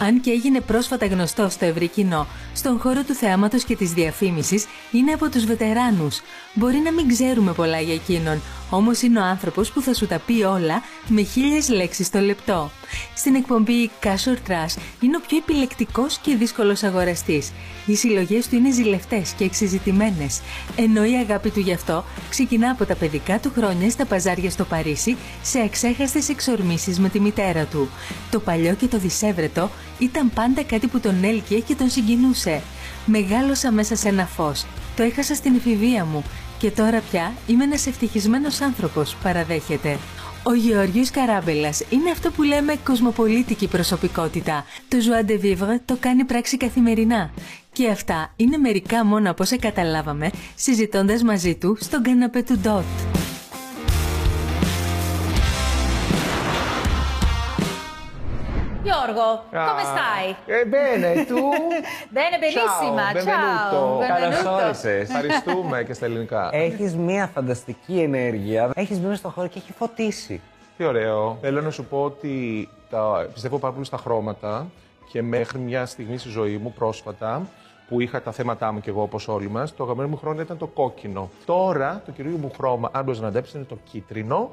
αν και έγινε πρόσφατα γνωστό στο ευρύ κοινό, στον χώρο του θεάματος και της διαφήμισης είναι από τους βετεράνους. Μπορεί να μην ξέρουμε πολλά για εκείνον, όμως είναι ο άνθρωπος που θα σου τα πει όλα με χίλιες λέξεις το λεπτό. Στην εκπομπή Cash or Trash είναι ο πιο επιλεκτικός και δύσκολος αγοραστής. Οι συλλογές του είναι ζηλευτές και εξειζητημένες, ενώ η αγάπη του γι' αυτό ξεκινά από τα παιδικά του χρόνια στα παζάρια στο Παρίσι σε εξέχαστες εξορμήσεις με τη μητέρα του. Το παλιό και το δισεύρετο ήταν πάντα κάτι που τον έλκυε και τον συγκινούσε. Μεγάλωσα μέσα σε ένα φως. Το έχασα στην εφηβεία μου και τώρα πια είμαι ένας ευτυχισμένος άνθρωπος, παραδέχεται. Ο Γεώργιος Καράμπελας είναι αυτό που λέμε κοσμοπολίτικη προσωπικότητα. Το joie de vivre το κάνει πράξη καθημερινά. Και αυτά είναι μερικά μόνο από όσα καταλάβαμε συζητώντας μαζί του στον καναπέ του Ντότ. Giorgo, come stai? Eh, bene, tu? Bene, benissima. Ciao, Ciao. benvenuto. benvenuto. όρισες. Ευχαριστούμε και στα ελληνικά. Έχεις μια φανταστική ενέργεια. Έχεις μπει στο χώρο και έχει φωτίσει. Τι ωραίο. Θέλω να σου πω ότι τα, πιστεύω πάρα πολύ στα χρώματα και μέχρι μια στιγμή στη ζωή μου πρόσφατα που είχα τα θέματά μου κι εγώ όπως όλοι μας, το αγαπημένο μου χρώμα ήταν το κόκκινο. Τώρα το κυρίω μου χρώμα, αν μπορείς να αντέψεις, είναι το κίτρινο.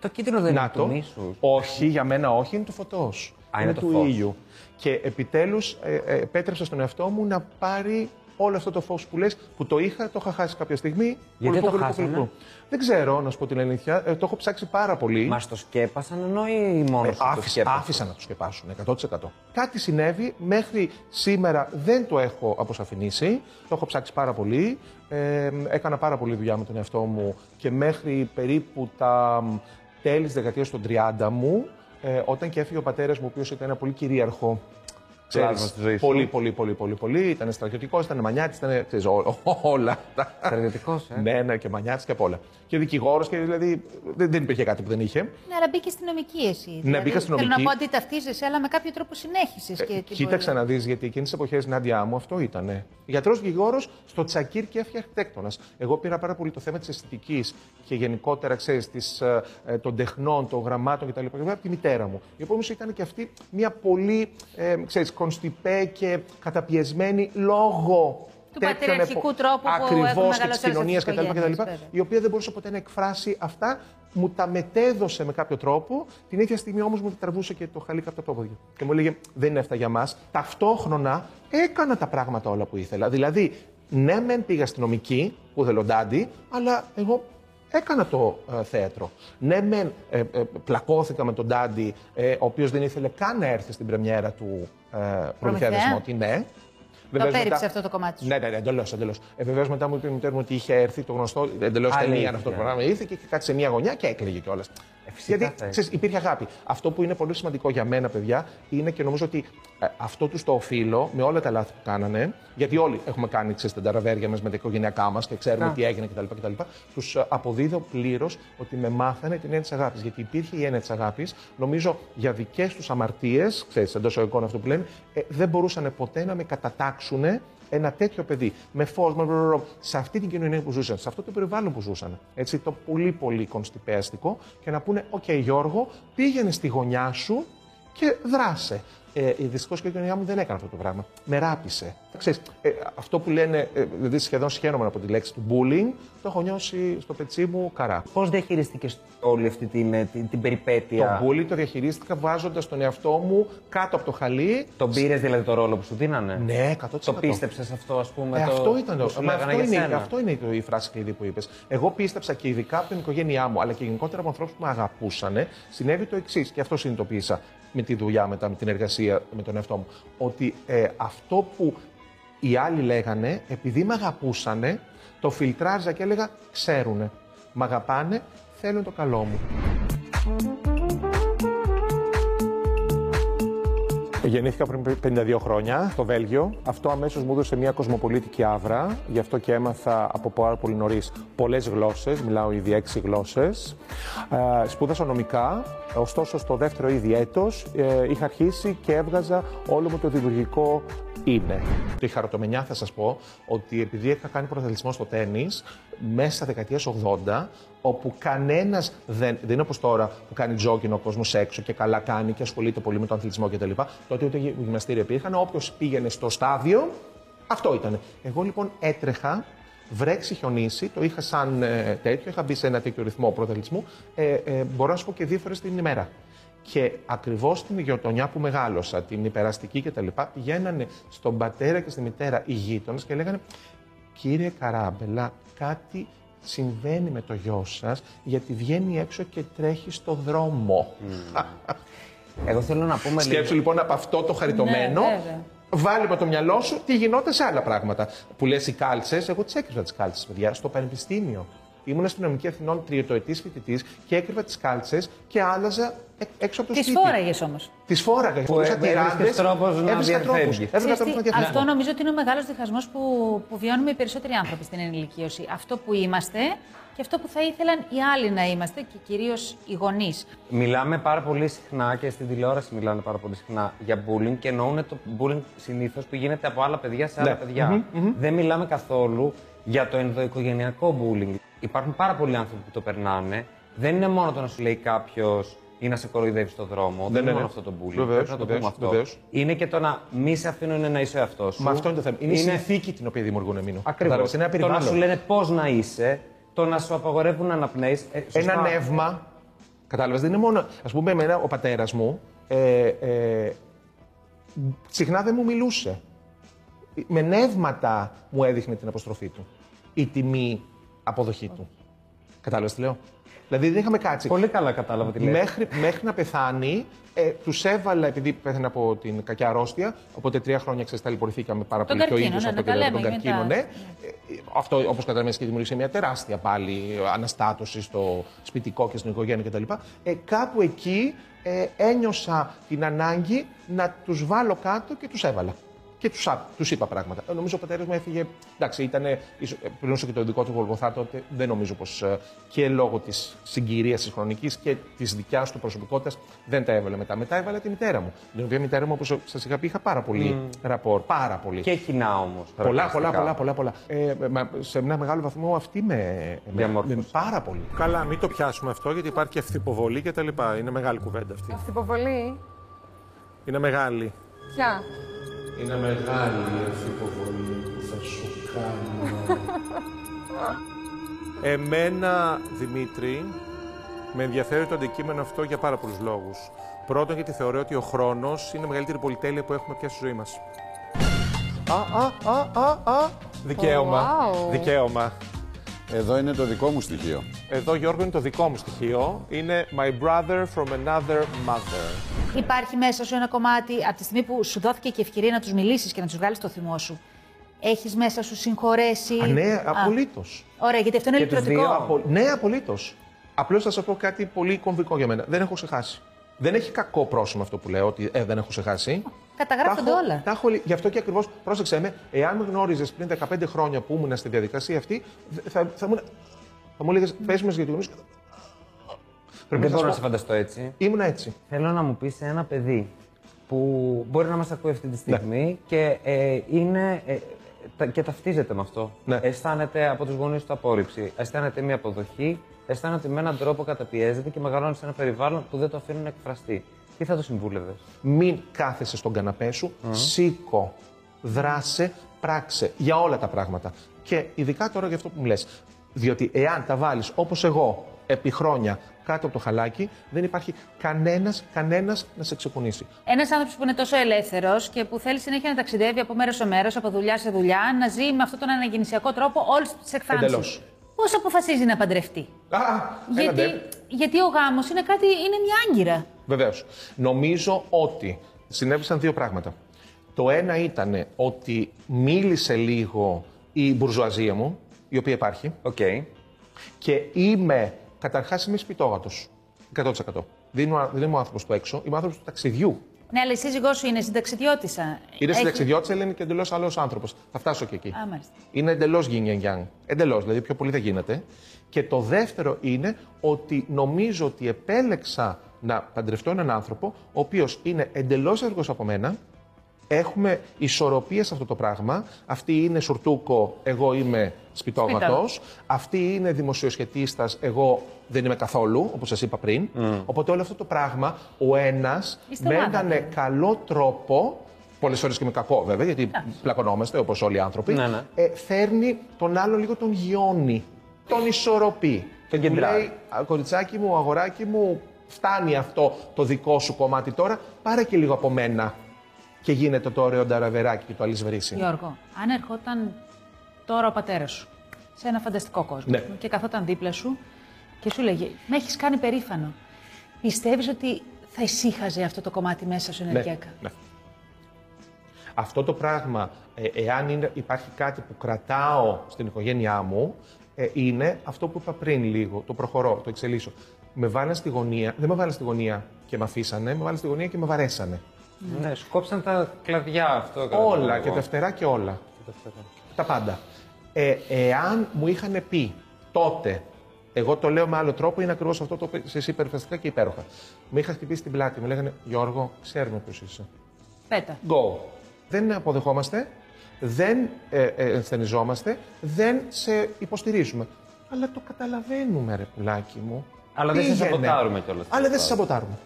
Το κίτρινο δεν είναι Να του το. μίσου. Όχι, για μένα όχι, είναι του φωτός. Α, είναι το του φως. ήλιου. Και επιτέλους ε, ε, επέτρεψα στον εαυτό μου να πάρει όλο αυτό το φως που λες, που το είχα, το είχα χάσει κάποια στιγμή. Γιατί Κουλουπού, το κουλουπού, χάσαμε; κουλουπού. Δεν ξέρω, να σου πω την αλήθεια. Ε, το έχω ψάξει πάρα πολύ. Μας το σκέπασαν ενώ ή μόνος Ε, σου το άφησα, σκέπασαν; άφησα να το σκεπάσουν 100%. Κάτι συνέβη, μέχρι σήμερα δεν το έχω αποσαφηνίσει. Το έχω ψάξει πάρα πολύ. Ε, έκανα πάρα πολύ δουλειά με τον εαυτό μου και μέχρι περίπου τα μ, τέλης της δεκαετίας των 30 μου, ε, όταν και έφυγε ο πατέρας μου, ο οποίος ήταν ένα πολύ κυρίαρχο Πλάσμα Ξέρεις, στη ζωή σου. πολύ, πολύ, πολύ, πολύ, πολύ. Ήταν στρατιωτικός, ήταν μανιάτης, ήταν ξέρεις, ό- όλα. Στρατιωτικός, ε. Ναι, ναι, και μανιάτης και απ' όλα. Και δικηγόρος και δηλαδή δεν, δεν υπήρχε κάτι που δεν είχε. Ναι, αλλά μπήκε στην νομική εσύ. δηλαδή, μπήκα στην Θέλω νομική. να πω ότι ταυτίζεσαι, αλλά με κάποιο τρόπο συνέχισες. Ε, κοίταξε να δεις, γιατί εκείνες τις εποχές, Νάντια μου, αυτό ήταν. Γιατρός δικηγόρος στο Τσακίρ και έφυγε αρχιτέκτονας. Εγώ πήρα πάρα πολύ το θέμα της αισθητικής και γενικότερα, ξέρεις, ε, των τεχνών, των γραμμάτων κτλ. από τη μητέρα μου. Η οποία όμω ήταν και αυτή μια πολύ, ε, ξέρεις, κονστιπέ και καταπιεσμένη λόγω. Του τέτοιων πατριαρχικού τρόπου που Ακριβώς, έχουμε και της μεγαλώσει όλες κοινωνίας τις κτλ. οικογένειες, κτλ. βέβαια. Η οποία δεν μπορούσε ποτέ να εκφράσει αυτά. Μου τα μετέδωσε με κάποιο τρόπο. Την ίδια στιγμή όμως μου τραβούσε και το χαλί κάτω από τα πόδια. Και μου έλεγε: Δεν είναι αυτά για μας. Ταυτόχρονα έκανα τα πράγματα όλα που ήθελα. Δηλαδή, ναι, μεν πήγα στην νομική, που θέλω ντάντι, αλλά εγώ έκανα το ε, θέατρο. Ναι, μεν ε, ε, πλακώθηκα με τον Ντάντι, ε, ο οποίος δεν ήθελε καν να έρθει στην πρεμιέρα του ε, Προμηθέα Προμηθέα. Δεσμότη. Ναι. Το Βεβαίως απέρριψε μετά- αυτό το κομμάτι σου. ναι, ναι, ναι, εντελώς. Εντελώς. Ε, Βεβαίως μετά μου είπε η μητέρα μου ότι είχε έρθει το γνωστό εντελώς Αλήθεια. ταινία αυτό το πρόγραμμα. Ήρθε και είχε κάτσει σε μία γωνιά και έκλαιγε κιόλας. Ε, φυσικά Γιατί θα ξέρεις, υπήρχε αγάπη. Αυτό που είναι πολύ σημαντικό για μένα, παιδιά, είναι και νομίζω ότι ε, αυτό τους το οφείλω με όλα τα λάθη που κάνανε. Γιατί όλοι έχουμε κάνει ξέρεις, τα νταραβέρια μας με τα οικογενειακά μας και ξέρουμε Να. τι έγινε κτλ. κτλ. Τους αποδίδω πλήρως ότι με μάθανε την έννοια της αγάπης. Γιατί υπήρχε η έννοια της αγάπης, νομίζω για δικές τους αμαρτίες, ξέρεις εντός εικόνα αυτό που λένε, ε, δεν μπορούσαν ποτέ να με κατατάξουν ένα τέτοιο παιδί με φως, με μπρρρρρ, σε αυτή την κοινωνία που ζούσαν, σε αυτό το περιβάλλον που ζούσαν. Έτσι, το πολύ πολύ κονστιπέαστικο και να πούνε: Οκ, Γιώργο, πήγαινε στη γωνιά σου και δράσε. Ε, Δυστυχώς και η κοινωνία μου δεν έκανε αυτό το πράγμα. Με ράπησε. Ξέρεις, ε, αυτό που λένε, ε, δηλαδή σχεδόν σχένομαι από τη λέξη του bullying, το έχω νιώσει στο πετσί μου καρά. Πώς διαχειριστήκε όλη αυτή την, ε, την, την περιπέτεια; Το bullying το διαχειρίστηκα βάζοντας τον εαυτό μου κάτω από το χαλί. Τον πήρες δηλαδή το ρόλο που σου δίνανε; Ναι, 100%. Το πίστεψες αυτό, ας πούμε. Ε, το, αυτό ήταν που το. σου Μα λέγανε αυτό, για είναι, σένα; αυτό είναι το- η φράση κλειδί που είπες. Εγώ πίστεψα και ειδικά από την οικογένειά μου, αλλά και γενικότερα από ανθρώπους που με αγαπούσαν, συνέβη το εξής. Και αυτό συνειδητοποίησα με τη δουλειά μετά, με την εργασία με τον εαυτό μου. Ότι ε, αυτό που οι άλλοι λέγανε, επειδή με αγαπούσαν, το φιλτράζα και έλεγα: Ξέρουνε. Μ' αγαπάνε, θέλουν το καλό μου. Γεννήθηκα πριν 52 χρόνια στο Βέλγιο. Αυτό αμέσως μου έδωσε μια κοσμοπολίτικη άβρα. Γι' αυτό και έμαθα από πάρα πολύ νωρίς πολλές γλώσσες. Μιλάω ήδη έξι γλώσσες. Σπούδασα νομικά. Ωστόσο, στο δεύτερο ήδη έτος ε, είχα αρχίσει και έβγαζα όλο μου το δημιουργικό είναι. Το χαροτομενιά θα σας πω ότι επειδή είχα κάνει πρωταθλητισμό στο τέννις μέσα στα δεκαετίες 80, όπου κανένας δεν, δεν είναι όπως τώρα που κάνει τζόκινο ο κόσμος έξω και καλά κάνει και ασχολείται πολύ με τον αθλητισμό κτλ. Τότε ούτε γυμναστήρια υπήρχαν, όποιος πήγαινε στο στάδιο, αυτό ήταν. Εγώ λοιπόν έτρεχα βρέξει, χιονίσει, το είχα σαν ε, τέτοιο, είχα μπει σε ένα τέτοιο ρυθμό πρωταθλητισμού, ε, ε, μπορώ να σου πω και δύο φορές την ημέρα. Και ακριβώς την γειτονιά που μεγάλωσα, την υπεραστική κτλ., πηγαίνανε στον πατέρα και στη μητέρα οι γείτονες και λέγανε Κύριε Καράμπελα, κάτι συμβαίνει με το γιο σας, γιατί βγαίνει έξω και τρέχει στο δρόμο. Εγώ θέλω να πούμε Σκέψου λοιπόν από αυτό το χαριτωμένο. Ναι, Βάλει με το μυαλό σου τι γινόταν σε άλλα πράγματα. Που λες οι κάλτσες, εγώ τις έκρυβα τις κάλτσες, παιδιά, στο πανεπιστήμιο. Ήμουν αστυνομική Αθηνών τριετοετής φοιτητής και έκρυβα τις κάλτσες και άλλαζα έξω από το τις σπίτι. Τι φόραγες όμως. Τις φόραγα. Που έβρισκες τρόπος να διαφεύγει. Αυτό νομίζω ότι είναι ο μεγάλος διχασμός που, που βιώνουμε οι περισσότεροι άνθρωποι στην ενηλικίωση. Αυτό που είμαστε και αυτό που θα ήθελαν οι άλλοι να είμαστε και κυρίως οι γονείς. Μιλάμε πάρα πολύ συχνά και στην τηλεόραση μιλάνε πάρα πολύ συχνά για bullying και εννοούν το bullying συνήθως που γίνεται από άλλα παιδιά σε άλλα Ναι. παιδιά. Δεν μιλάμε καθόλου για το ενδοοικογενειακό bullying. Υπάρχουν πάρα πολλοί άνθρωποι που το περνάνε. Δεν είναι μόνο το να σου λέει κάποιος ή να σε κοροϊδεύει στον δρόμο. δεν ναι, είναι μόνο ναι. αυτό το bullying. Βεβαίως, Πρέπει να το βεβαίως, πούμε αυτό. βεβαίως. Είναι και το να μη σε αφήνουν να είσαι αυτό σου. Μα αυτό είναι το θέμα. Είναι, η συνθήκη την οποία δημιουργούν μήνο. Ακριβώς. Είναι ένα Το να περιβάλλον. σου λένε πώς να είσαι, το να σου απαγορεύουν να αναπνέεις. Ένα νεύμα. Κατάλαβες, δεν είναι μόνο. Α πούμε, εμένα ο πατέρας μου ε, ε, συχνά δεν μου μιλούσε. Με νεύματα μου έδειχνε την αποστροφή του. Η τιμή αποδοχή του. Κατάλαβες τι λέω; Δηλαδή δεν είχαμε κάτσει. Πολύ καλά κατάλαβα τι λέει. Μέχρι, μέχρι να πεθάνει, ε, τους έβαλα, επειδή πέθανε από την κακιά αρρώστια. Οπότε τρία χρόνια ξέρεις, ταλαιπωρηθήκαμε πάρα Τον πολύ. καρκίνο, και ο ναι, ίδιος να τα λέμε τον και καρκίνο, μετά. ναι. Ε, ε, Αυτό, όπως καταλαβαίνετε, και δημιούργησε μια τεράστια πάλι αναστάτωση στο σπιτικό και στην οικογένεια κτλ. Ε, κάπου εκεί ε, ένιωσα την ανάγκη να τους βάλω κάτω και τους έβαλα. Και τους τους είπα πράγματα. Ε, νομίζω ο πατέρας μου έφυγε. Εντάξει, ήταν. Πλήρωσε και το δικό του Γολγοθά τότε. Δεν νομίζω πως και λόγω της συγκυρίας της χρονικής και της δικιάς του προσωπικότητας δεν τα έβαλε μετά. Μετά έβαλε τη μητέρα μου. Την οποία μητέρα μου, όπως σας είχα πει, είχα πάρα πολύ ραπόρ. Πάρα πολύ. Και κοινά όμως. Πολλά, πολλά, πολλά, πολλά, πολλά. Ε, μα, σε ένα μεγάλο βαθμό αυτή με, με, Διαμόρφωσε. με πάρα πολύ. Καλά, μην το πιάσουμε αυτό γιατί υπάρχει και αυθυποβολή και τα λοιπά. Είναι μεγάλη κουβέντα αυτή. Αυτοποβολή. Είναι μεγάλη. Ποια; Είναι μεγάλη αυτή η υποβολή που θα σου κάνω. Εμένα, Δημήτρη, με ενδιαφέρει το αντικείμενο αυτό για πάρα πολλούς λόγους. Πρώτον, γιατί θεωρώ ότι ο χρόνος είναι η μεγαλύτερη πολυτέλεια που έχουμε πια στη ζωή μας. Α, α, α, α, α. Δικαίωμα. Wow. Δικαίωμα. Εδώ είναι το δικό μου στοιχείο. Εδώ, Γιώργο, είναι το δικό μου στοιχείο. Είναι my brother from another mother. Υπάρχει μέσα σου ένα κομμάτι, από τη στιγμή που σου δόθηκε και ευκαιρία να τους μιλήσεις και να τους βγάλεις το θυμό σου, έχεις μέσα σου συγχωρέσει. Α, ναι, Α, απολύτως. Ωραία, γιατί αυτό είναι Και τους ηλεκτρωτικό. δύο απο- Ναι, απολύτως. Απλώς θα σα πω κάτι πολύ κομβικό για μένα. Δεν έχω ξεχάσει. Δεν έχει κακό πρόσημο αυτό που λέω, ότι ε, δεν έχω ξεχάσει. Καταγράφονται Τα έχω- όλα. Τα έχω, λυ- γι' αυτό και ακριβώς, πρόσεξε με, εάν με γνώριζες πριν 15 χρόνια που ήμουν στη διαδικασία αυτή, θα, θα, μου, θα μου έλεγες, πες με για τη γνώμη σου. Πρέπει Δεν να μπορώ να σας σε πω, φανταστώ έτσι. ήμουν έτσι. Θέλω να μου πεις ένα παιδί που μπορεί να μας ακούει αυτή τη στιγμή και ε, είναι ε, τα- και ταυτίζεται με αυτό. Ναι. Αισθάνεται από τους γονείς του απόρριψη, αισθάνεται μια αποδοχή, αισθάνεται ότι με έναν τρόπο καταπιέζεται και μεγαλώνει σε ένα περιβάλλον που δεν το αφήνουν να εκφραστεί. Τι θα το συμβούλευες; Μην κάθεσαι στον καναπέ σου, σήκω, δράσε, πράξε για όλα τα πράγματα. Και ειδικά τώρα για αυτό που μου λες. Διότι εάν τα βάλεις όπως εγώ επί χρόνια κάτω από το χαλάκι, δεν υπάρχει κανένας, κανένας να σε ξεκουνήσει. Ένας άνθρωπος που είναι τόσο ελεύθερος και που θέλει συνέχεια να ταξιδεύει από μέρος σε μέρος, από δουλειά σε δουλειά, να ζει με αυτόν τον αναγεννησιακό τρόπο όλε τι εκφάνσεις. Εντελώς. Πώς αποφασίζει να παντρευτεί; Α, Γιατί, ελάτε. γιατί ο γάμος είναι, κάτι, είναι μια άγκυρα. Βεβαίως. Νομίζω ότι συνέβησαν δύο πράγματα. Το ένα ήταν ότι μίλησε λίγο η μπουρζουαζία μου, η οποία υπάρχει, Οκ. και είμαι, καταρχάς είμαι σπιτόγατος. 100%. Δεν είμαι, δεν είμαι ο άνθρωπος του έξω, είμαι άνθρωπος του ταξιδιού. Ναι, αλλά η σύζυγός σου είναι συνταξιδιώτησα. Είναι Έχει- συνταξιδιώτη, αλλά είναι και εντελώς άλλος άνθρωπος. Θα φτάσω και εκεί. Α, μάλιστα. Είναι εντελώς yin and yang. Εντελώς, δηλαδή πιο πολύ δεν γίνεται. Και το δεύτερο είναι ότι νομίζω ότι επέλεξα να παντρευτώ έναν άνθρωπο ο οποίος είναι εντελώς έργος από μένα, Έχουμε ισορροπία σε αυτό το πράγμα. Αυτή είναι σουρτούκο, εγώ είμαι σπιτόγατος. Αυτή είναι δημοσιοσχετίστας, εγώ δεν είμαι καθόλου, όπως σας είπα πριν. Οπότε όλο αυτό το πράγμα, ο ένας Είστε με ομάδα, έναν ναι. καλό τρόπο. Πολλές φορές και με κακό, βέβαια, γιατί πλακωνόμαστε όπως όλοι οι άνθρωποι. Ναι, ναι. Ε, φέρνει τον άλλο λίγο τον γιώνει. Τον ισορροπεί. Τον Του κεντράρει. λέει, «Α, κοριτσάκι μου, αγοράκι μου, φτάνει αυτό το δικό σου κομμάτι τώρα. Πάρε και λίγο από μένα. Και γίνεται το ωραίο νταραβεράκι και το αλυσβρίσι. Γιώργο, αν ερχόταν τώρα ο πατέρας σου σε ένα φανταστικό κόσμο Ναι. και καθόταν δίπλα σου και σου λέγε Με έχεις κάνει περήφανο. Πιστεύεις ότι θα ησύχαζε αυτό το κομμάτι μέσα σου ενεργειακά; Ναι. Αυτό το πράγμα, ε, εάν είναι, υπάρχει κάτι που κρατάω στην οικογένειά μου, ε, είναι αυτό που είπα πριν λίγο. Το προχωρώ, το εξελίσσω. Με βάλαν στη γωνία, δεν με βάλαν στη γωνία και με αφήσανε, με βάλαν στη γωνία και με βαρέσανε. Ναι, σου κόψαν τα κλαδιά αυτό. κατά Όλα τον και λόγο. τα φτερά και όλα. Τα πάντα. Ε, εάν μου είχαν πει τότε, εγώ το λέω με άλλο τρόπο, είναι ακριβώς αυτό το οποίο εσύ υπερφαστικά και υπέροχα. Με είχα χτυπήσει την πλάτη, μου λέγανε Γιώργο, ξέρουμε ποιος είσαι. Πέτα. Go. Δεν αποδεχόμαστε, δεν ε, ε, ενσθενιζόμαστε, δεν σε υποστηρίζουμε. Αλλά το καταλαβαίνουμε, ρε πουλάκι μου. Αλλά δεν σε Πήγαινε. σαμποτάρουμε κιόλας. Αλλά δεν σε σαμποτάρουμε.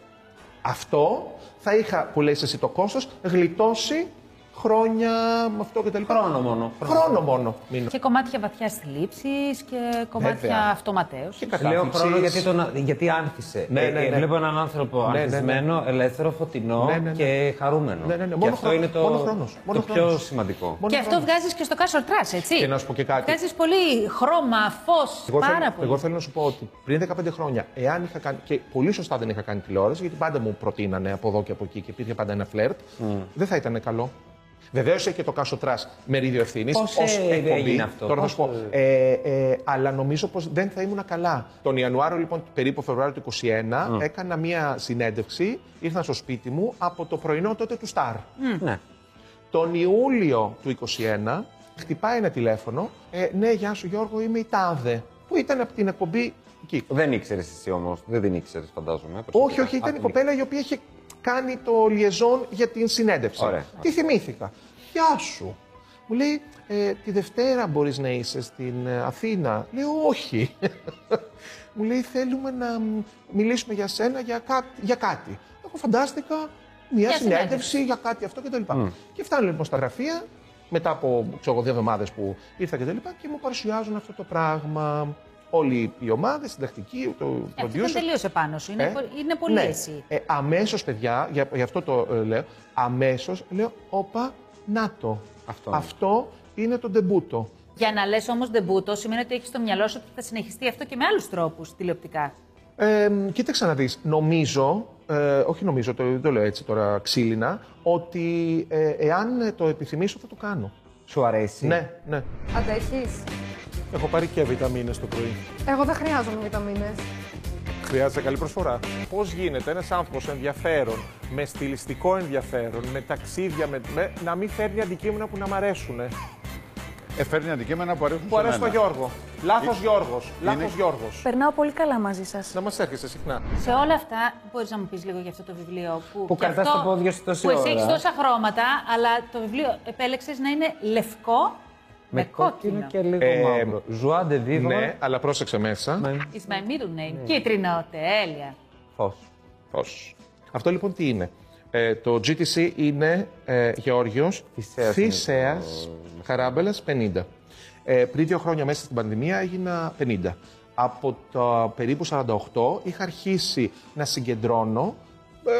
Αυτό θα είχα, που λες εσύ το κόστος, γλιτώσει χρόνια με αυτό και τα λοιπά. Χρόνο μόνο. Χρόνο μόνο. Μην... Και κομμάτια βαθιά λήψη και κομμάτια Βέβαια. αυτοματέωση. Και Λέω κατάθλιψης. χρόνο γιατί, τον, γιατί άνθησε. Ναι, Ε, ναι, ε, ναι. Βλέπω έναν άνθρωπο Ναι, ναι, ναι. ανθισμένο, ελεύθερο, φωτεινό Ναι, ναι, ναι. και χαρούμενο. Ναι, ναι, ναι. Και Μόνο αυτό χρόνο- είναι το, μόνο χρόνος. Μόνο το πιο χρόνος. σημαντικό. Μόνο Και αυτό χρόνος. βγάζεις και στο Castle Trash, έτσι. Και να σου πω και κάτι. Βγάζεις πολύ χρώμα, φως. Εγώ Πάρα θέλω, πολύ. εγώ θέλω να σου πω ότι πριν 15 χρόνια, εάν είχα κάνει. και πολύ σωστά δεν είχα κάνει τηλεόραση, γιατί πάντα μου προτείνανε από εδώ και από εκεί και υπήρχε πάντα ένα φλερτ, δεν θα ήταν καλό. Βεβαίως έχει και το Κάσο Τρας μερίδιο ευθύνης. Πώς, ε, έγινε αυτό, Τώρα θα σου πώς, πω. Ε, ε, αλλά νομίζω πως δεν θα ήμουν καλά. Τον Ιανουάριο, λοιπόν, περίπου Φεβρουάριο του 2021, έκανα μία συνέντευξη. Ήρθαν στο σπίτι μου από το πρωινό τότε του Σταρ. Ναι. Τον Ιούλιο του 2021 χτυπάει ένα τηλέφωνο. Ε, ναι, γεια σου Γιώργο, είμαι η Τάδε. Που ήταν από την εκπομπή εκεί. Δεν ήξερες εσύ όμως. Δεν την ήξερες, φαντάζομαι. Όχι, προσωπικά. όχι, ήταν Α, η κοπέλα η οποία είχε κάνει το liaison για την συνέντευξη. Ωραία. Τι θυμήθηκα. Γεια σου. Μου λέει, ε, τη Δευτέρα μπορείς να είσαι στην ε, Αθήνα. Λέω, όχι. Μου λέει, θέλουμε να μ, μιλήσουμε για σένα για, κά- για κάτι. Εγώ φαντάστηκα μια Για συνέντευξη συνέντευξη. για κάτι αυτό κτλ. Και φτάνω λοιπόν στα γραφεία, μετά από ξέρω, εγώ, δύο εβδομάδες που ήρθα κτλ. Και, και μου παρουσιάζουν αυτό το πράγμα. Όλοι οι ομάδες, συντακτικοί, το Ε, Αυτό δεν producer. τελείωσε πάνω σου. Είναι, Ε, πο- είναι πολύ ναι. εσύ. Ε, αμέσως, παιδιά, για, γι' αυτό το ε, λέω, αμέσως λέω, όπα, να το. Αυτό. Αυτό είναι το ντεμπούτο. Για να λες όμως ντεμπούτο, σημαίνει ότι έχεις στο μυαλό σου ότι θα συνεχιστεί αυτό και με άλλους τρόπους τηλεοπτικά. Ε, κοίταξε να δεις, νομίζω, ε, όχι νομίζω, το, δεν το λέω έτσι τώρα ξύλινα, ότι ε, εάν το επιθυμήσω θα το κάνω. Σου αρέσει; Ναι, ναι. Αντέχεις. Έχω πάρει και βιταμίνες το πρωί. Εγώ δεν χρειάζομαι βιταμίνες. Χρειάζεται καλή προσφορά. Πώς γίνεται ένας άνθρωπος ενδιαφέρον, με στιλιστικό ενδιαφέρον, με ταξίδια, με, με- να μην φέρνει αντικείμενα που να μ' αρέσουν. Ε, φέρνει αντικείμενα που αρέσουν Που σε αρέσει τον μένα. Γιώργο. Λάθος Γιώργος. Λάθος Είναι- Γιώργος. Περνάω πολύ καλά μαζί σας. Να μας έρχεσαι συχνά. Σε όλα αυτά, μπορείς να μου πεις λίγο για αυτό το βιβλίο που. Που και κρατάς αυτό- τα πόδια σου τόση Που εσύ ώρα. έχεις τόσα χρώματα, αλλά το βιβλίο επέλεξες να είναι λευκό με, Με κόκκινο και λίγο Ε, μαύρο. Joie de vivre. Ναι, αλλά πρόσεξε μέσα. It's my middle name. Κίτρινο, τέλεια. Φως. Πώς. Αυτό λοιπόν τι είναι; Ε, το GTC είναι ε, Γεώργιος Θησέας Θησέας Χαράμπελας 50. Ε, πριν δύο χρόνια μέσα στην πανδημία έγινα 50. Από το περίπου 48 είχα αρχίσει να συγκεντρώνω ε,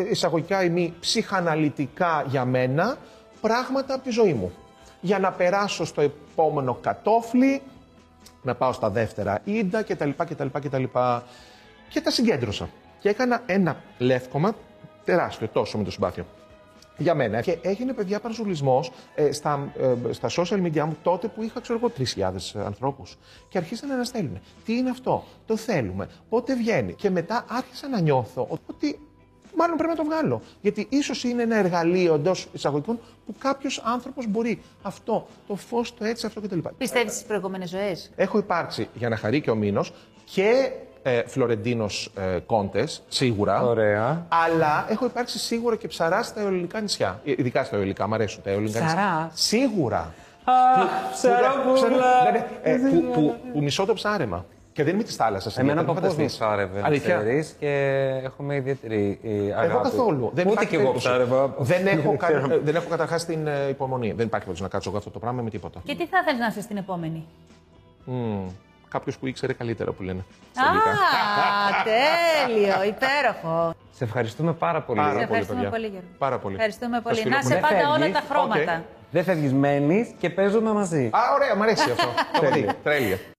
ε, εισαγωγικά ή μη ψυχαναλυτικά για μένα πράγματα από τη ζωή μου. Για να περάσω στο επόμενο κατόφλι, να πάω στα δεύτερα ίντα κτλ. κτλ, κτλ. Και τα συγκέντρωσα. Και έκανα ένα λεύκομα τεράστιο, τόσο με το συμπάθειο. Για μένα. Και έγινε, παιδιά, παρασουλισμό ε, στα, ε, στα social media μου τότε που είχα, ξέρω εγώ, 3.000 ανθρώπους. Και αρχίσαν να στέλνουν. Τι είναι αυτό, το θέλουμε, πότε βγαίνει; Και μετά άρχισα να νιώθω ότι μάλλον πρέπει να το βγάλω. Γιατί ίσως είναι ένα εργαλείο εντός εισαγωγικών που κάποιος άνθρωπος μπορεί αυτό, το φως, το έτσι, αυτό κτλ. Πιστεύεις στις προηγούμενες ζωές; Έχω υπάρξει για να χαρεί και ο Μήνος και ε, Φλωρεντίνος ε, Κόντες, σίγουρα. Ωραία. Αλλά έχω υπάρξει σίγουρα και ψαρά στα ελληνικά νησιά. Ε, Ειδικά στα ελληνικά, μου αρέσουν τα ελληνικά νησιά. Ψαράς; Σίγουρα. ψαρόπουλα. Ναι, ναι, ε, που, που, που μισώ το ψάρεμα. Και δεν είμαι της θάλασσας. Εμένα παππούς μου ψάρευε, Αλήθεια; ξέρεις, και έχουμε ιδιαίτερη ε, αγάπη. Εγώ καθόλου. Δεν Ούτε υπάρχει και εγώ περίπτωση. ψάρευα. Δεν έχω, ξέρω. καν- ε, δεν έχω καταρχάς την ε, υπομονή. Δεν υπάρχει περίπτωση να κάτσω εγώ αυτό το πράγμα με τίποτα. Και τι θα ήθελε να είσαι στην επόμενη; Κάποιος που ήξερε καλύτερα που λένε. στα Α, ελληνικά. τέλειο, υπέροχο. Σε ευχαριστούμε πάρα πολύ. Πάρα Σε πολύ, ευχαριστούμε παιδιά. πολύ, Γιώργο. Πάρα πολύ. Ευχαριστούμε πολύ. Σας Να φιλώ. σε Δεν πάντα όλα φεύγεις. τα χρώματα. Οκ. Δεν φεύγεις, μένεις και παίζουμε μαζί. Α, ωραία, μου αρέσει αυτό. Το παιδί. Τέλεια.